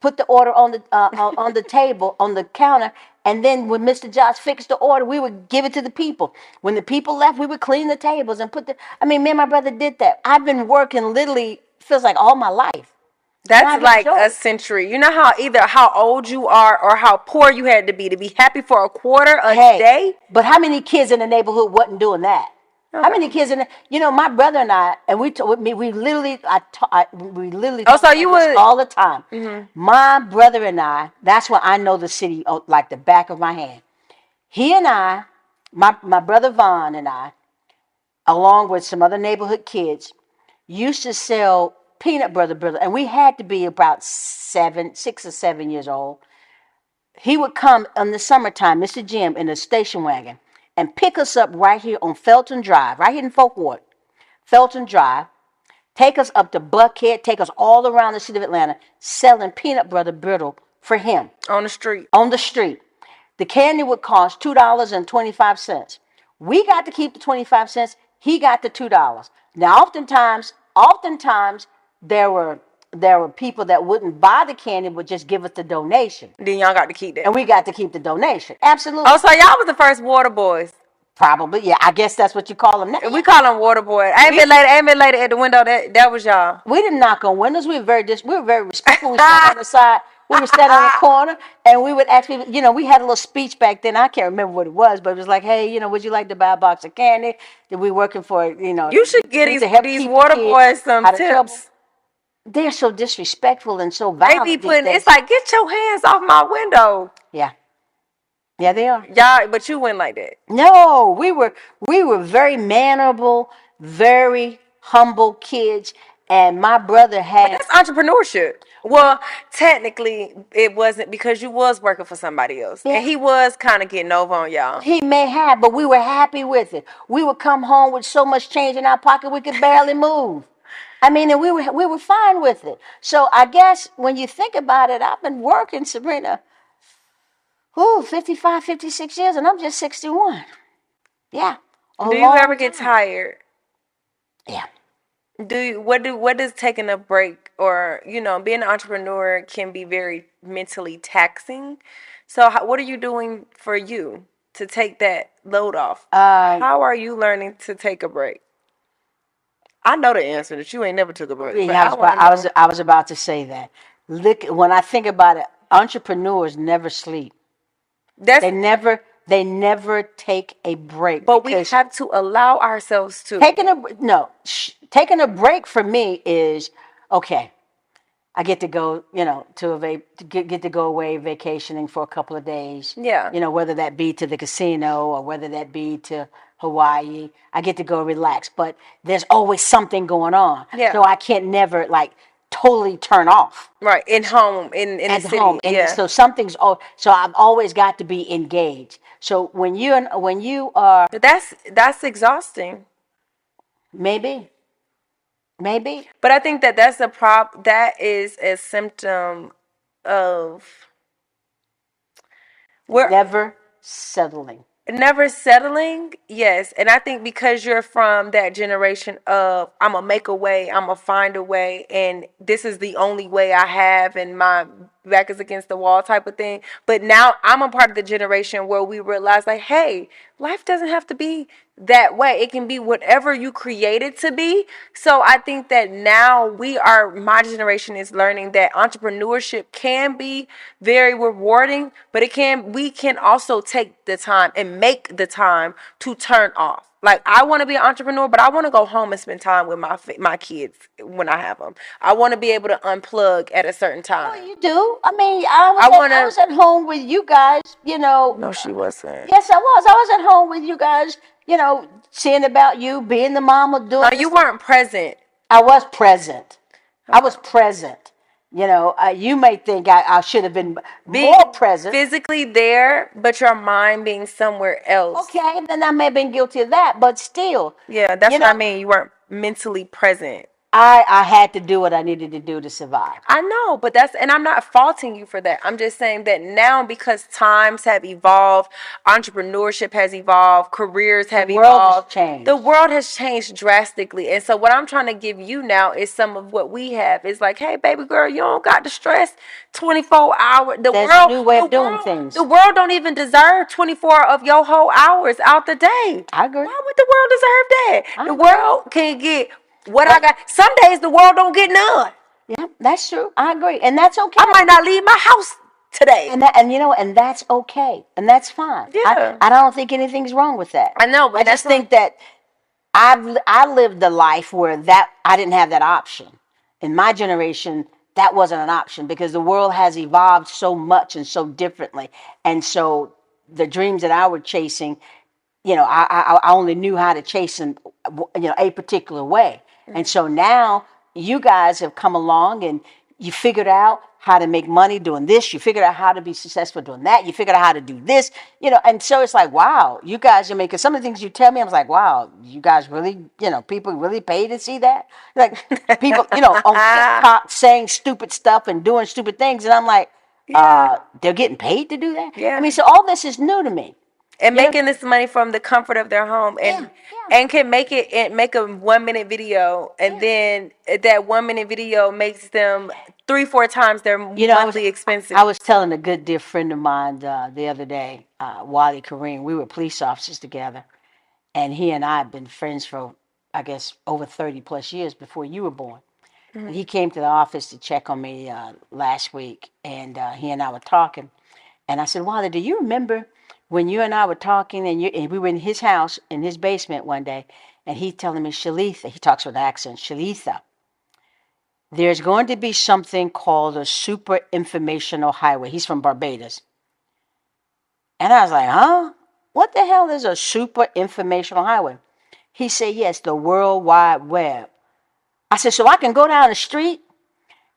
put the order on the uh, on, the table, on the counter, and then when Mr. Josh fixed the order, we would give it to the people. When the people left, we would clean the tables and put the. I mean, me and my brother did that. I've been working literally feels like all my life. That's like a a century. You know how either how old you are or how poor you had to be to be happy for a quarter a Hey, day. but how many kids in the neighborhood wasn't doing that? How many kids in the, you know, my brother and I, and we, with me, we literally, I, ta- I we literally Oh, so you would- all the time. Mm-hmm. My brother and I, that's when I know the city oh, like the back of my hand. He and I, my, my brother Vaughn and I, along with some other neighborhood kids, used to sell peanut butter brother, and we had to be about seven, six or seven years old. He would come in the summertime, Mr. Jim, in a station wagon, and pick us up right here on Felton Drive, right here in Folkwood, Felton Drive. Take us up to Buckhead, take us all around the city of Atlanta, selling peanut butter brittle for him on the street. on the street. The candy would cost two dollars and twenty-five cents. We got to keep the twenty-five cents. He got the two dollars. Now, oftentimes, oftentimes there were there were people that wouldn't buy the candy, but just give us the donation, Then y'all got to keep that. and we got to keep the donation. Absolutely, Oh, so y'all was the first water boys. probably, yeah. I guess that's what you call them now. We call them water boys. Ain't been lady. I ain't been lady at the window. That that was y'all. We didn't knock on windows. We were very dis- we were very respectful. We stood on the *laughs* side. We would stand on the *laughs* corner and we would ask people, you know, we had a little speech back then. I can't remember what it was, but it was like, hey, you know, would you like to buy a box of candy? Did we working for, you know, You should get these these the water boys some tips. They're so disrespectful and so They violent. be putting. It's like get your hands off my window, yeah. Yeah, they are. y'all. But you went like that. No, we were we were very mannerable, very humble kids, and my brother had That's entrepreneurship. Well, technically, it wasn't because you was working for somebody else, Yeah. and he was kind of getting over on y'all. He may have, but we were happy with it. We would come home with so much change in our pocket we could barely move. I mean, and we were we were fine with it. So I guess when you think about it, I've been working, Sabrina, ooh, 55, 56 years, and I'm just 61. Yeah. Do you ever get time. tired? Yeah. Do you, what do what does taking a break or you know being an entrepreneur can be very mentally taxing. So how, what are you doing for you to take that load off? Uh, How are you learning to take a break? I know the answer that you ain't never took a break. but yeah, I was, about, I was know. I was about to say that. Look, when I think about it, entrepreneurs never sleep. That's They never they never take a break. but we because- have to allow ourselves to. taking a no sh- taking a break for me is okay i get to go you know to a va- to get, get to go away vacationing for a couple of days Yeah. you know whether that be to the casino or whether that be to hawaii i get to go relax but there's always something going on Yeah. so i can't never like totally turn off Right in home in in at the city. home and yeah. so something's oh so i've always got to be engaged so when you and when you are But that's that's exhausting. maybe maybe But I think that that's a prop. That is a symptom of we're never settling never settling. Yes, and I think because you're from that generation of I'm gonna make a way, I'm gonna find a way, and this is the only way I have, and my back is against the wall type of thing. But now I'm a part of the generation where we realize like, hey, life doesn't have to be that way. It can be whatever you create it to be. So I think that now we are my generation is learning that entrepreneurship can be very rewarding, but it can we can also take the time and make the time to turn off. Like I want to be an entrepreneur, but I want to go home and spend time with my my kids when I have them. I want to be able to unplug at a certain time. Oh, time. you do. I mean, I was, I at, I wanna- was at home with you guys. You know. No, she wasn't. Yes, I was. I was at home with you guys. You know, seeing about you, being the mama, doing. No, you weren't present. I was present. I was present. You know, uh, you may think I, I should have been Being more present. physically there, but your mind being somewhere else. Okay, then I may have been guilty of that, but still. Yeah, that's what I mean. You weren't mentally present. I I had to do what I needed to do to survive. I know, but that's and I'm not faulting you for that. I'm just saying that now because times have evolved, entrepreneurship has evolved, careers have world has evolved. changed. The world has changed drastically. And so what I'm trying to give you now is some of what we have. It's like, hey baby girl, you don't got to stress 24 hours. The a world new way of doing world- things. The world don't even deserve 24 of your whole hours out the day. I agree. Why would the world deserve that? I the agree. world can get what I got. Some days the world don't get none. Yeah, that's true. I agree, and that's okay. I might not leave my house today. and that, and you know, and that's okay, and that's fine. Yeah. I, I don't think anything's wrong with that. I know, but I just think that I've I lived a life where that I didn't have that option. In my generation, that wasn't an option because the world has evolved so much and so differently, and so the dreams that I were chasing, you know, I I, I only knew how to chase them, you know, a particular way, and so now you guys have come along and you figured out how to make money doing this. You figured out how to be successful doing that. You figured out how to do this, you know. And so it's like, wow, you guys are making some of the things you tell me. I was like, wow, you guys really, you know, people really pay to see that. Like people, you know, on *laughs* TikTok saying stupid stuff and doing stupid things, and I'm like, uh, they're getting paid to do that. Yeah. I mean, so all this is new to me. And making this money from the comfort of their home and Yeah, and can make it and make a one minute video and then that one minute video makes them three four times their You know, I was- monthly expenses. I was telling a good dear friend of mine uh, the other day, uh, Wally Kareem, we were police officers together, and he and I have been friends for, I guess, over 30 plus years before you were born. And he came to the office to check on me uh, last week, and uh, he and I were talking. And I said, Wally, do you remember when you and I were talking and, you, and we were in his house, in his basement one day, and he telling me, Shalitha, he talks with an accent, Shalitha, there's going to be something called a super informational highway. He's from Barbados. And I was like, huh? What the hell is a super informational highway? He said, yes, the World Wide Web. I said, so I can go down the street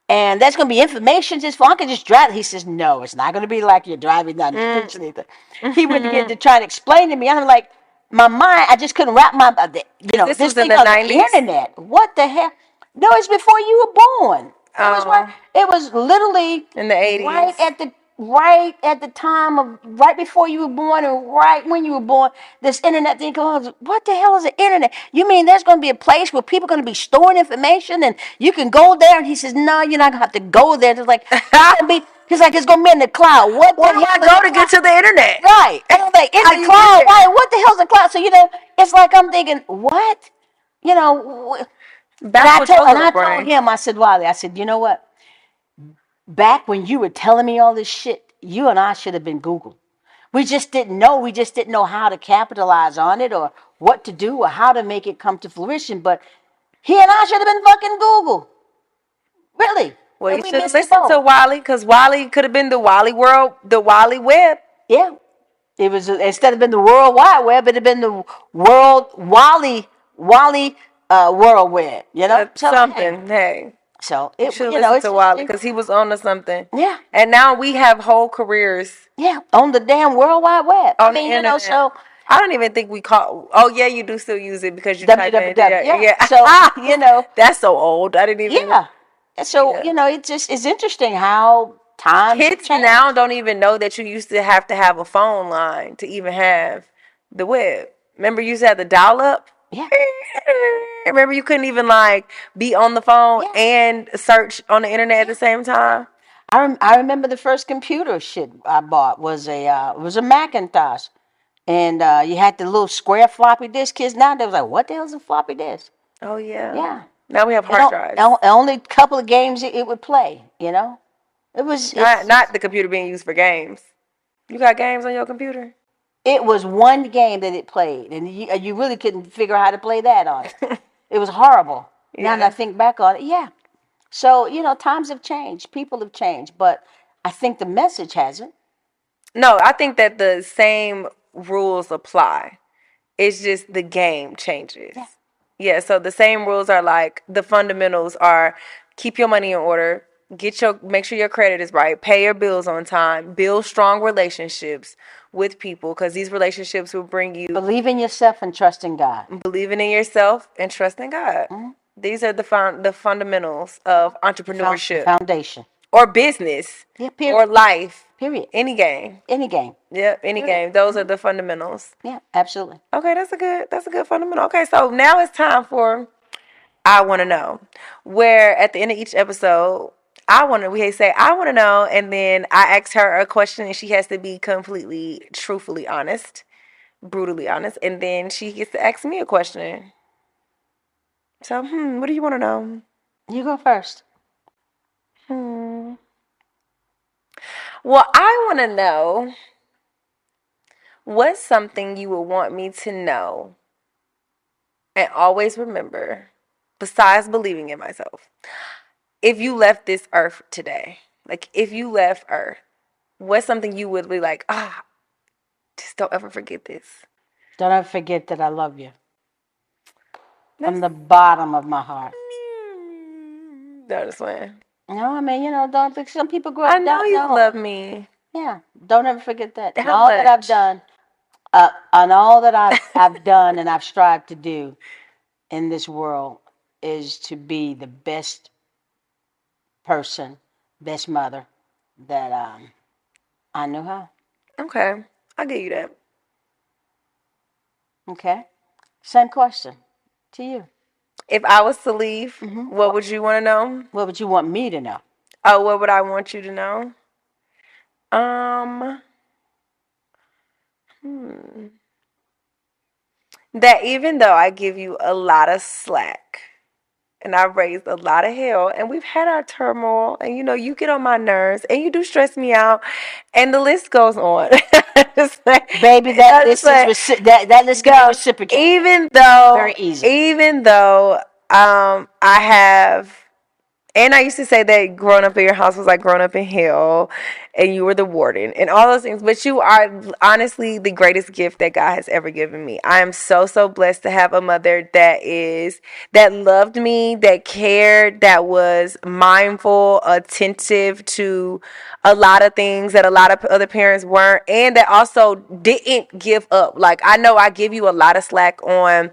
and that's going to be information just for, I can just drive. He says, no, it's not going to be like you're driving down the street. Shalitha." He would get *laughs* to try to explain to me. I'm like, my mind, I just couldn't wrap my, uh, the- you know, This this, was in the called 90s? internet. What the hell? No, it's before you were born. It was, Oh. it was literally In the 80s. right at the right at the time of right before you were born and right when you were born. This internet thing comes. What the hell is the internet? You mean there's going to be a place where people are going to be storing information and you can go there? And he says, No, you're not going to have to go there. It's like *laughs* be. He's like, it's gonna be in the cloud. What Where the do hell I go to get to the internet? Right. And I'm like, in the cloud. Why? What the hell's the cloud? So you know, it's like I'm thinking, what? You know. and I told, and I told him, I said, Wally, I said, you know what? Back when you were telling me all this shit, you and I should have been Google. We just didn't know. We just didn't know how to capitalize on it or what to do or how to make it come to fruition. But he and I should have been fucking Google. Really. Well, you we should have missed the listened to. Wally because Wally could have been the Wally world, the Wally web. Yeah. It was instead of been the World Wide Web, it'd have been the World Wally Wally uh, World Web. You know, So, something. Hey, So you it, should you know, it's just- Wally because he was on to something. yeah, And now we have whole careers yeah, on the damn World Wide Web. on I mean, the you know, so I don't even think we call. Oh yeah, you do still use it because you type in. www. Yeah. yeah. So you *laughs* know, That's so old. I didn't even. yeah. So Yeah. you know, it just it's interesting how times have Kids changed. now don't even know that you used to have to have a phone line to even have the web. Remember, you used to have the dial up. Yeah. *laughs* Remember, you couldn't even like be on the phone Yeah. and search on the internet at the same time. I rem- I remember the first computer shit I bought was a uh, was a Macintosh, and uh, you had the little square floppy disk. Kids now they was like, what the hell's a floppy disk? Oh yeah. Yeah. Now we have hard drives. only couple of games it, it would play. You know, it was Not, not the computer being used for games. You got games on your computer? it was one game that it played, and you, you really couldn't figure out how to play that on it. *laughs* it was horrible. Now that I think back on it, yeah. So you know, times have changed, people have changed, but I think the message hasn't. No, I think that the same rules apply. It's just the game changes. Yeah. Yeah. so the same rules are like the fundamentals are keep your money in order, get your make sure your credit is right, pay your bills on time, build strong relationships with people because these relationships will bring you Believe in yourself and trust in God. believing in yourself and trusting God. Mm-hmm. These are the fun, the fundamentals of entrepreneurship Foundation. or business Yeah, period. or life. Period. Any game. Any game. Yep, any game. Those are mm-hmm. the fundamentals. Yeah, absolutely. Okay, that's a good that's a good fundamental. Okay, so now it's time for I want to know. Where at the end of each episode, I want to we say I want to know, and then I ask her a question, and she has to be completely, truthfully honest, brutally honest, and then she gets to ask me a question. So, hmm, what do you want to know? You go first. Hmm. Well, I want to know what's something you would want me to know and always remember, besides believing in myself. If you left this earth today, like if you left earth, what's something you would be like, ah, just don't ever forget this. Don't ever forget that I love you. From the bottom of my heart. No, just playing. No, I mean, you know, don't think some people grow up. I know you know. love me. Yeah, don't ever forget that. How all that I've done, uh, and all that I've, I've done and I've strived to do in this world is to be the best person, best mother that um, I knew her. Okay, I'll give you that. Okay? Same question to you. If I was to leave, Mhm. what would you want to know? What would you want me to know? Oh, what would I want you to know? Um, hmm. That even though I give you a lot of slack and I've raised a lot of hell and we've had our turmoil and you know, you get on my nerves and you do stress me out and the list goes on. *laughs* Like- Baby, that list like, is reci- that that list be reciprocated. even though Very easy. even though um I have and I used to say that growing up in your house was like growing up in hell and you were the warden and all those things. But you are honestly the greatest gift that God has ever given me. I am so, so blessed to have a mother that is, that loved me, that cared, that was mindful, attentive to a lot of things that a lot of other parents weren't, and that also didn't give up. Like, I know I give you a lot of slack on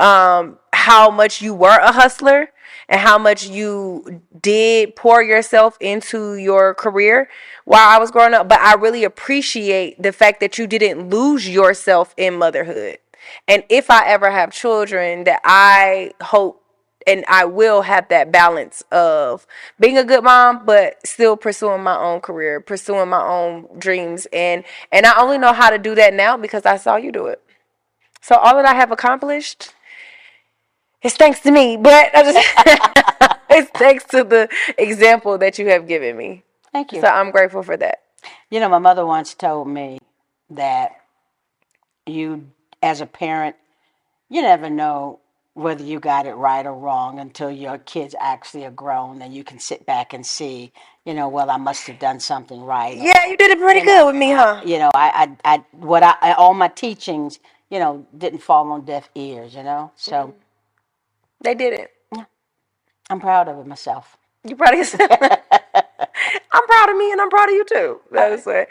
um, how much you were a hustler and how much you did pour yourself into your career while I was growing up. But I really appreciate the fact that you didn't lose yourself in motherhood. And if I ever have children, that I hope and I will have that balance of being a good mom, but still pursuing my own career, pursuing my own dreams. And and I only know how to do that now because I saw you do it. So all that I have accomplished it's thanks to me, but I just *laughs* it's thanks to the example that you have given me. Thank you. So I'm grateful for that. You know, my mother once told me that you, as a parent, you never know whether you got it right or wrong until your kids actually are grown and you can sit back and see, you know, well, I must have done something right. Yeah, you did it pretty good with me, huh? You know, I, I, I what I, I, all my teachings, you know, didn't fall on deaf ears, you know? So mm-hmm. They did it. I'm proud of it myself. You proud of yourself? *laughs* I'm proud of me and I'm proud of you too. That's it.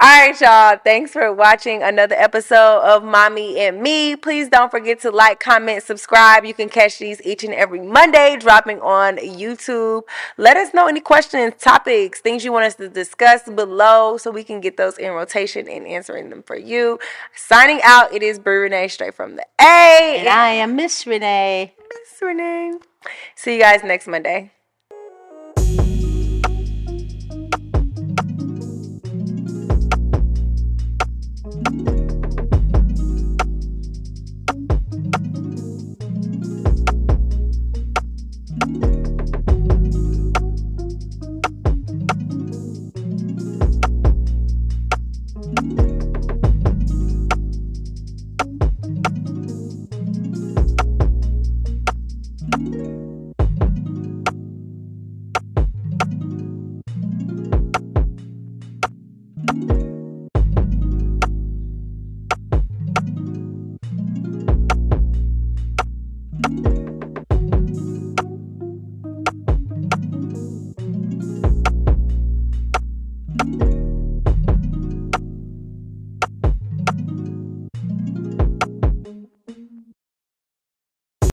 All right, y'all. Thanks for watching another episode of Mommy and Me. Please don't forget to like, comment, subscribe. You can catch these each and every Monday dropping on YouTube. Let us know any questions, topics, things you want us to discuss below so we can get those in rotation and answering them for you. Signing out, it is Brie Renee straight from the A. And I am Miss Renee. Renee. See you guys next Monday.